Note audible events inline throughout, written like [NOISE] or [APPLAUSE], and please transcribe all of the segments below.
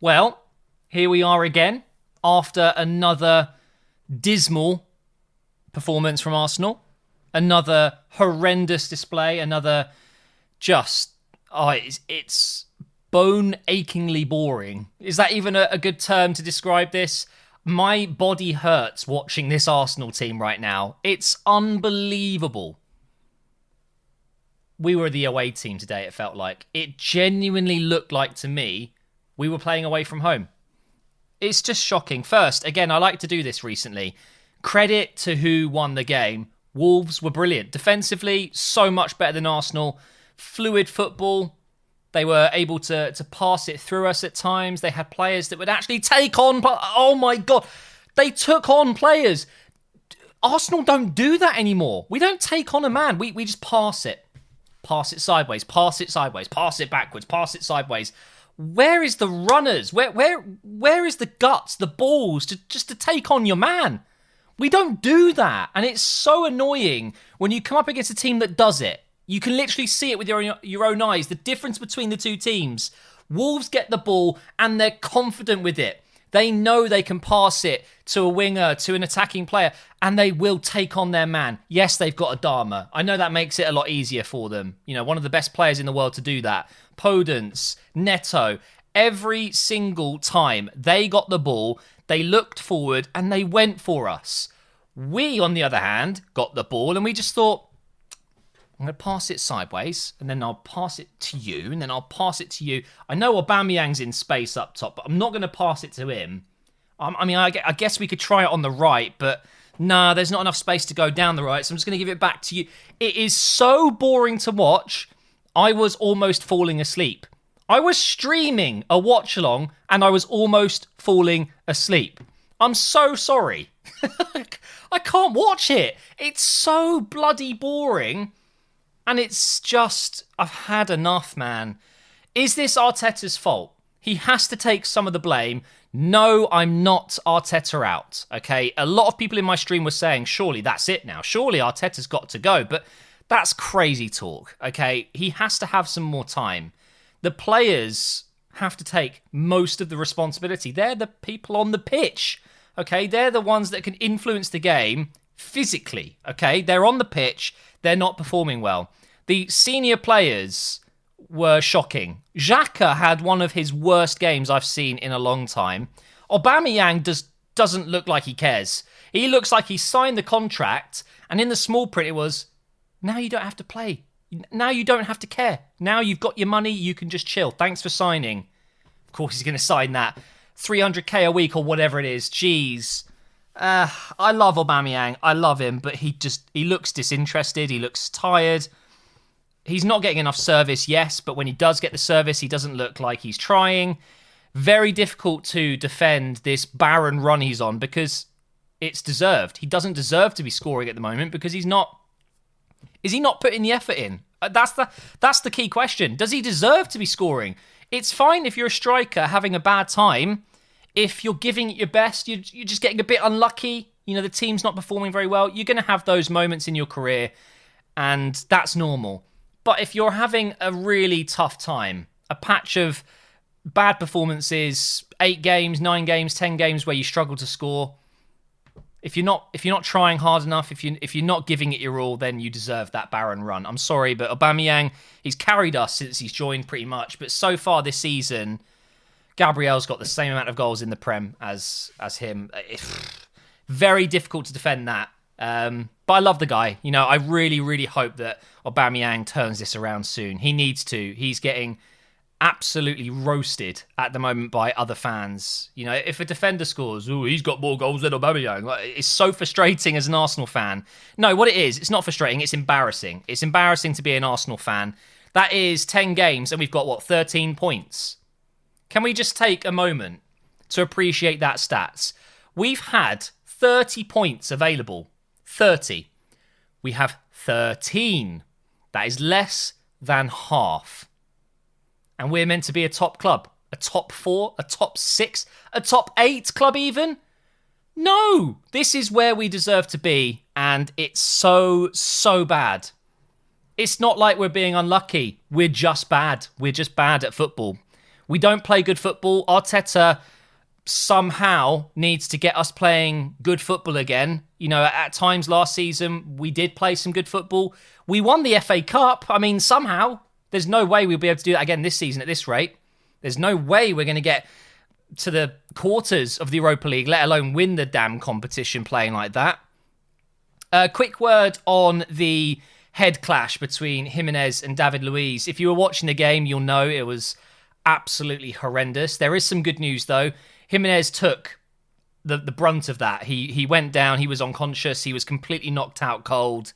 Well, here we are again after another dismal performance from Arsenal, another horrendous display, another just oh, it's, it's bone achingly boring. Is that even a, a good term to describe this? My body hurts watching this Arsenal team right now. It's unbelievable. We were the away team today, it felt like. It genuinely looked like to me we were playing away from home. It's just shocking. First, again, I like to do this recently. Credit to who won the game. Wolves were brilliant. Defensively, so much better than Arsenal. Fluid football. They were able to, to pass it through us at times. They had players that would actually take on. Oh my God. They took on players. Arsenal don't do that anymore. We don't take on a man. We, we just pass it. Pass it sideways, pass it sideways, pass it backwards, pass it sideways where is the runners? Where where where is the guts, the balls to just to take on your man? We don't do that, and it's so annoying when you come up against a team that does it. You can literally see it with your your own eyes. The difference between the two teams. Wolves get the ball and they're confident with it. They know they can pass it to a winger, to an attacking player, and they will take on their man. Yes, they've got Adama. I know that makes it a lot easier for them. You know, one of the best players in the world to do that. Podence, Neto, every single time they got the ball, they looked forward and they went for us. We, on the other hand, got the ball and we just thought, I'm going to pass it sideways, and then I'll pass it to you, and then I'll pass it to you. I know Aubameyang's in space up top, but I'm not going to pass it to him. Um, I mean, I guess we could try it on the right, but nah, there's not enough space to go down the right, so I'm just going to give it back to you. It is so boring to watch. I was almost falling asleep. I was streaming a watch along, and I was almost falling asleep. I'm so sorry. [LAUGHS] I can't watch it. It's so bloody boring and it's just, I've had enough, man. Is this Arteta's fault? He has to take some of the blame. No, I'm not Arteta out. Okay. A lot of people in my stream were saying, surely that's it now. Surely Arteta's got to go. But that's crazy talk. Okay. He has to have some more time. The players have to take most of the responsibility. They're the people on the pitch. Okay. They're the ones that can influence the game physically. Okay. They're on the pitch. They're not performing well. The senior players were shocking. Xhaka had one of his worst games I've seen in a long time. Aubameyang does doesn't look like he cares. He looks like he signed the contract, and in the small print it was, now you don't have to play. Now you don't have to care. Now you've got your money, you can just chill. Thanks for signing. Of course, he's going to sign that 300k a week or whatever it is. Jeez. Uh, I love Aubameyang. I love him, but he just he looks disinterested. He looks tired he's not getting enough service, yes, but when he does get the service, he doesn't look like he's trying. Very difficult to defend this barren run he's on because it's deserved. He doesn't deserve to be scoring at the moment because he's not. Is he not putting the effort in? Uh, that's the that's the key question. Does he deserve to be scoring? It's fine if you're a striker having a bad time. If you're giving it your best, you're, you're just getting a bit unlucky. You know the team's not performing very well. You're going to have those moments in your career, and that's normal. But if you're having a really tough time, a patch of bad performances, eight games, nine games, ten games where you struggle to score, if you're not if you're not trying hard enough, if you if you're not giving it your all, then you deserve that barren run. I'm sorry, but Aubameyang, he's carried us since he's joined pretty much, but so far this season, Gabriel's got the same amount of goals in the Prem as as him. It's very difficult to defend that. Um, but I love the guy. You know, I really, really hope that Aubameyang turns this around soon. He needs to. He's getting absolutely roasted at the moment by other fans. You know, if a defender scores, oh, he's got more goals than Aubameyang. Like, it's so frustrating as an Arsenal fan. No, what it is, it's not frustrating. It's embarrassing. It's embarrassing to be an Arsenal fan. That is 10 games and we've got, what, 13 points? Can we just take a moment to appreciate that stats? We've had 30 points available 30. We have 13. That is less than half. And we're meant to be a top club. A top four, a top six, a top eight club, even? No! This is where we deserve to be, and it's so, so bad. It's not like we're being unlucky. We're just bad. We're just bad at football. We don't play good football. Arteta somehow needs to get us playing good football again. You know, at times last season, we did play some good football. We won the FA Cup. I mean, somehow, there's no way we'll be able to do that again this season at this rate. There's no way we're going to get to the quarters of the Europa League, let alone win the damn competition playing like that. A uh, quick word on the head clash between Jimenez and David Luiz. If you were watching the game, you'll know it was absolutely horrendous. There is some good news though. Jimenez took the the brunt of that. He he went down. He was unconscious. He was completely knocked out cold.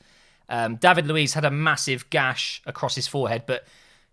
Um, David Luiz had a massive gash across his forehead, but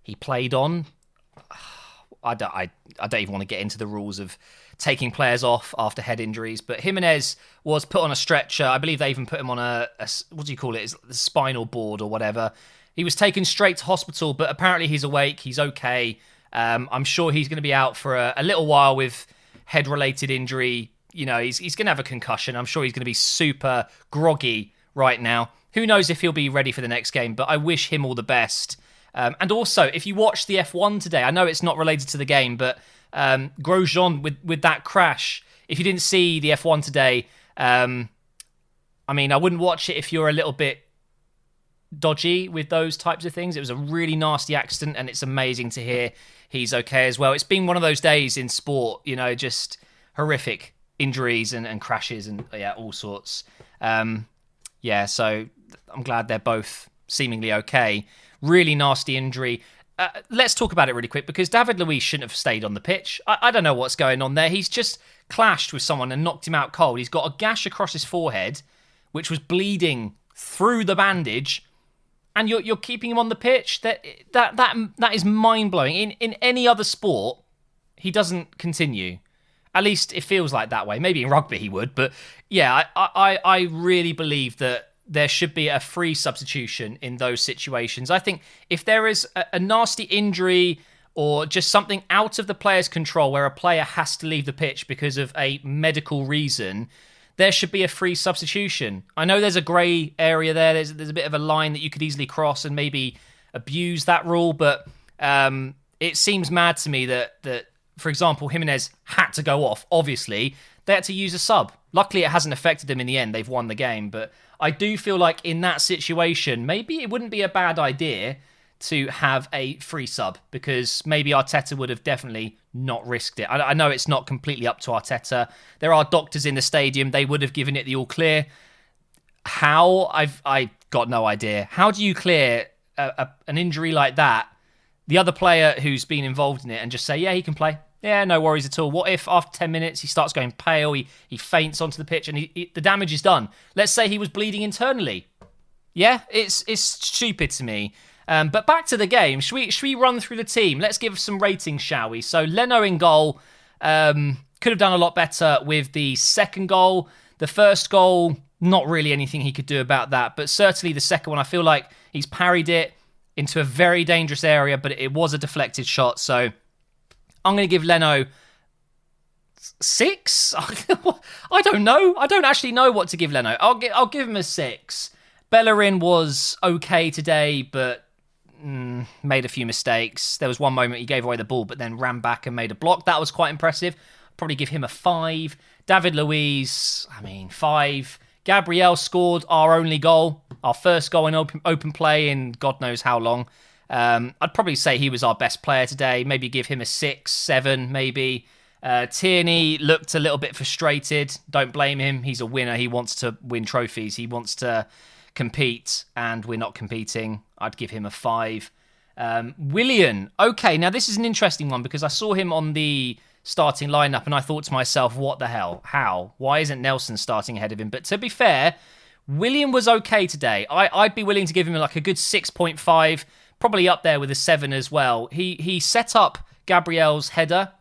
he played on. [SIGHS] I don't, I, I don't even want to get into the rules of taking players off after head injuries, but Jimenez was put on a stretcher. I believe they even put him on a, a what do you call it? a spinal board or whatever. He was taken straight to hospital, but apparently he's awake. He's okay. Um, I'm sure he's going to be out for a, a little while with head related injury. You know, he's, he's going to have a concussion. I'm sure he's going to be super groggy right now. Who knows if he'll be ready for the next game, but I wish him all the best. Um, and also, if you watch the F1 today, I know it's not related to the game, but um, Grosjean with, with that crash, if you didn't see the F1 today, um, I mean, I wouldn't watch it if you're a little bit dodgy with those types of things. It was a really nasty accident, and it's amazing to hear he's okay as well. It's been one of those days in sport, you know, just horrific injuries and, and crashes and yeah, all sorts. Um, yeah, so I'm glad they're both seemingly okay. Really nasty injury. Uh, let's talk about it really quick because David Luiz shouldn't have stayed on the pitch. I, I, don't know what's going on there. He's just clashed with someone and knocked him out cold. He's got a gash across his forehead, which was bleeding through the bandage and you're you're keeping him on the pitch. That that that that is mind blowing. In in any other sport, he doesn't continue. At least it feels like that way. Maybe in rugby he would, but yeah, I I, I really believe that there should be a free substitution in those situations. I think if there is a, a nasty injury or just something out of the player's control where a player has to leave the pitch because of a medical reason, there should be a free substitution. I know there's a grey area there. There's there's a bit of a line that you could easily cross and maybe abuse that rule, but um, it seems mad to me that that for example Jimenez had to go off. Obviously, they had to use a sub. Luckily, it hasn't affected them in the end. They've won the game, but I do feel like in that situation, maybe it wouldn't be a bad idea to have a free sub because maybe Arteta would have definitely not risked it. I, I, know it's not completely up to Arteta. There are doctors in the stadium; they would have given it the all clear. How I've I got no idea. How do you clear a, a, an injury like that? The other player who's been involved in it and just say, yeah, he can play. Yeah, no worries at all. What if after 10 minutes he starts going pale, he, he faints onto the pitch and he, he, the damage is done? Let's say he was bleeding internally. Yeah, it's it's stupid to me. Um, but back to the game. Should we, should we run through the team? Let's give some ratings, shall we? So Leno in goal um, could have done a lot better with the second goal. The first goal, not really anything he could do about that. But certainly the second one, I feel like he's parried it into a very dangerous area, but it was a deflected shot. So I'm going to give Leno six. [LAUGHS] I don't know. I don't actually know what to give Leno. I'll give, I'll give him a six. Bellerin was okay today, but mm, made a few mistakes. There was one moment he gave away the ball, but then ran back and made a block. That was quite impressive. Probably give him a five. David Luiz, I mean, five. Gabriel scored our only goal, our first goal in open, open play in God knows how long. Um, I'd probably say he was our best player today. Maybe give him a six, seven, maybe. Uh, Tierney looked a little bit frustrated. Don't blame him. He's a winner. He wants to win trophies. He wants to compete, and we're not competing. I'd give him a five. Um, Willian, okay, now this is an interesting one because I saw him on the starting lineup and I thought to myself, what the hell? How? Why isn't Nelson starting ahead of him? But to be fair, Willian was okay today. I, I'd be willing to give him like a good 6.5, probably up there with a 7 as well. He, he set up Gabriel's header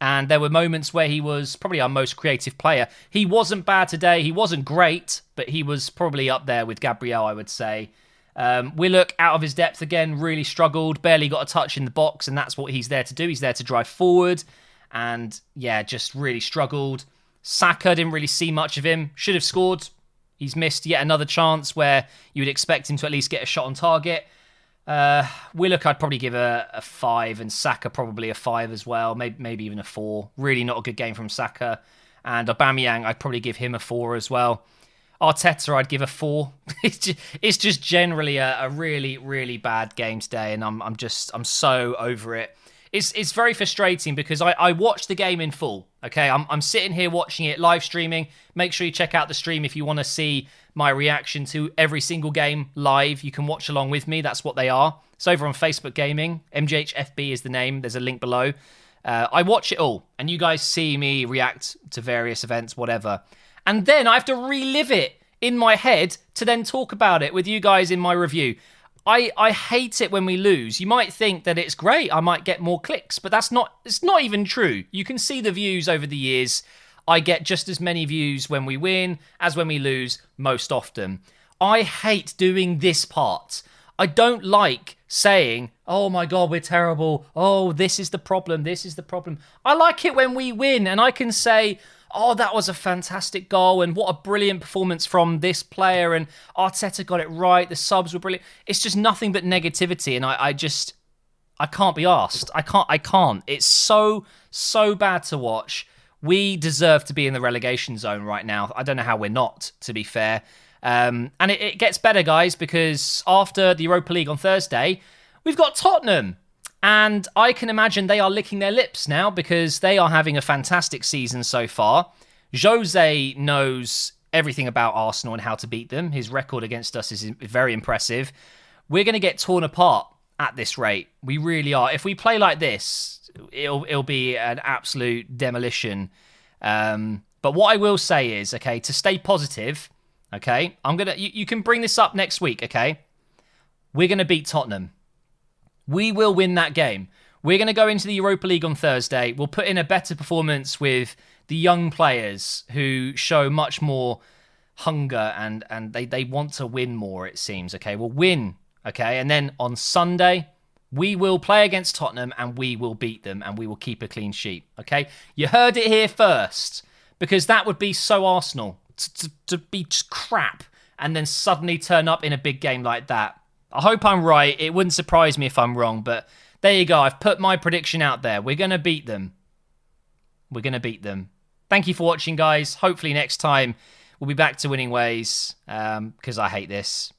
and there were moments where he was probably our most creative player. He wasn't bad today. He wasn't great, but he was probably up there with Gabriel, I would say. Um, Willock out of his depth again, really struggled, barely got a touch in the box, and that's what he's there to do. He's there to drive forward, and yeah, just really struggled. Saka didn't really see much of him. Should have scored. He's missed yet another chance where you would expect him to at least get a shot on target. Uh, Willock, I'd probably give a, a five, and Saka probably a five as well, maybe maybe even a four. Really not a good game from Saka, and Aubameyang, I'd probably give him a four as well. Arteta, I'd give a four. [LAUGHS] it's just, it's just generally a, a really really bad game today, and I'm I'm just I'm so over it it's it's very frustrating because I, I watched the game in full. Okay, I'm I'm sitting here watching it live streaming. Make sure you check out the stream if you want to see my reaction to every single game live. You can watch along with me. That's what they are. It's over on Facebook Gaming. MGHFB is the name. There's a link below. Uh, I watch it all, and you guys see me react to various events, whatever. And then I have to relive it in my head to then talk about it with you guys in my review. I, I hate it when we lose. You might think that it's great. I might get more clicks, but that's not it's not even true. You can see the views over the years. I get just as many views when we win as when we lose most often. I hate doing this part. I don't like saying, "Oh my god, we're terrible. Oh, this is the problem. This is the problem." I like it when we win and I can say, oh, that was a fantastic goal and what a brilliant performance from this player and Arteta got it right. The subs were brilliant. It's just nothing but negativity, and I, I just I can't be asked. I can't. I can't. It's so so bad to watch. We deserve to be in the relegation zone right now. I don't know how we're not. To be fair, um, and it, it gets better, guys, because after the Europa League on Thursday, we've got Tottenham. And I can imagine they are licking their lips now because they are having a fantastic season so far. Jose knows everything about Arsenal and how to beat them. His record against us is very impressive. We're going to get torn apart at this rate. We really are. If we play like this, it'll it'll be an absolute demolition. Um, but what I will say is, okay, to stay positive, okay, I'm gonna. You, you can bring this up next week, okay. We're gonna beat Tottenham. We will win that game. We're going to go into the Europa League on Thursday. We'll put in a better performance with the young players who show much more hunger and and they they want to win more it seems okay we'll win okay and then on sunday we will play against tottenham and we will beat them and we will keep a clean sheet okay you heard it here first because that would be so arsenal to, to, to be crap and then suddenly turn up in a big game like that I hope I'm right. It wouldn't surprise me if I'm wrong, but there you go. I've put my prediction out there. We're going to beat them. We're going to beat them. Thank you for watching, guys. Hopefully, next time we'll be back to winning ways because um, I hate this.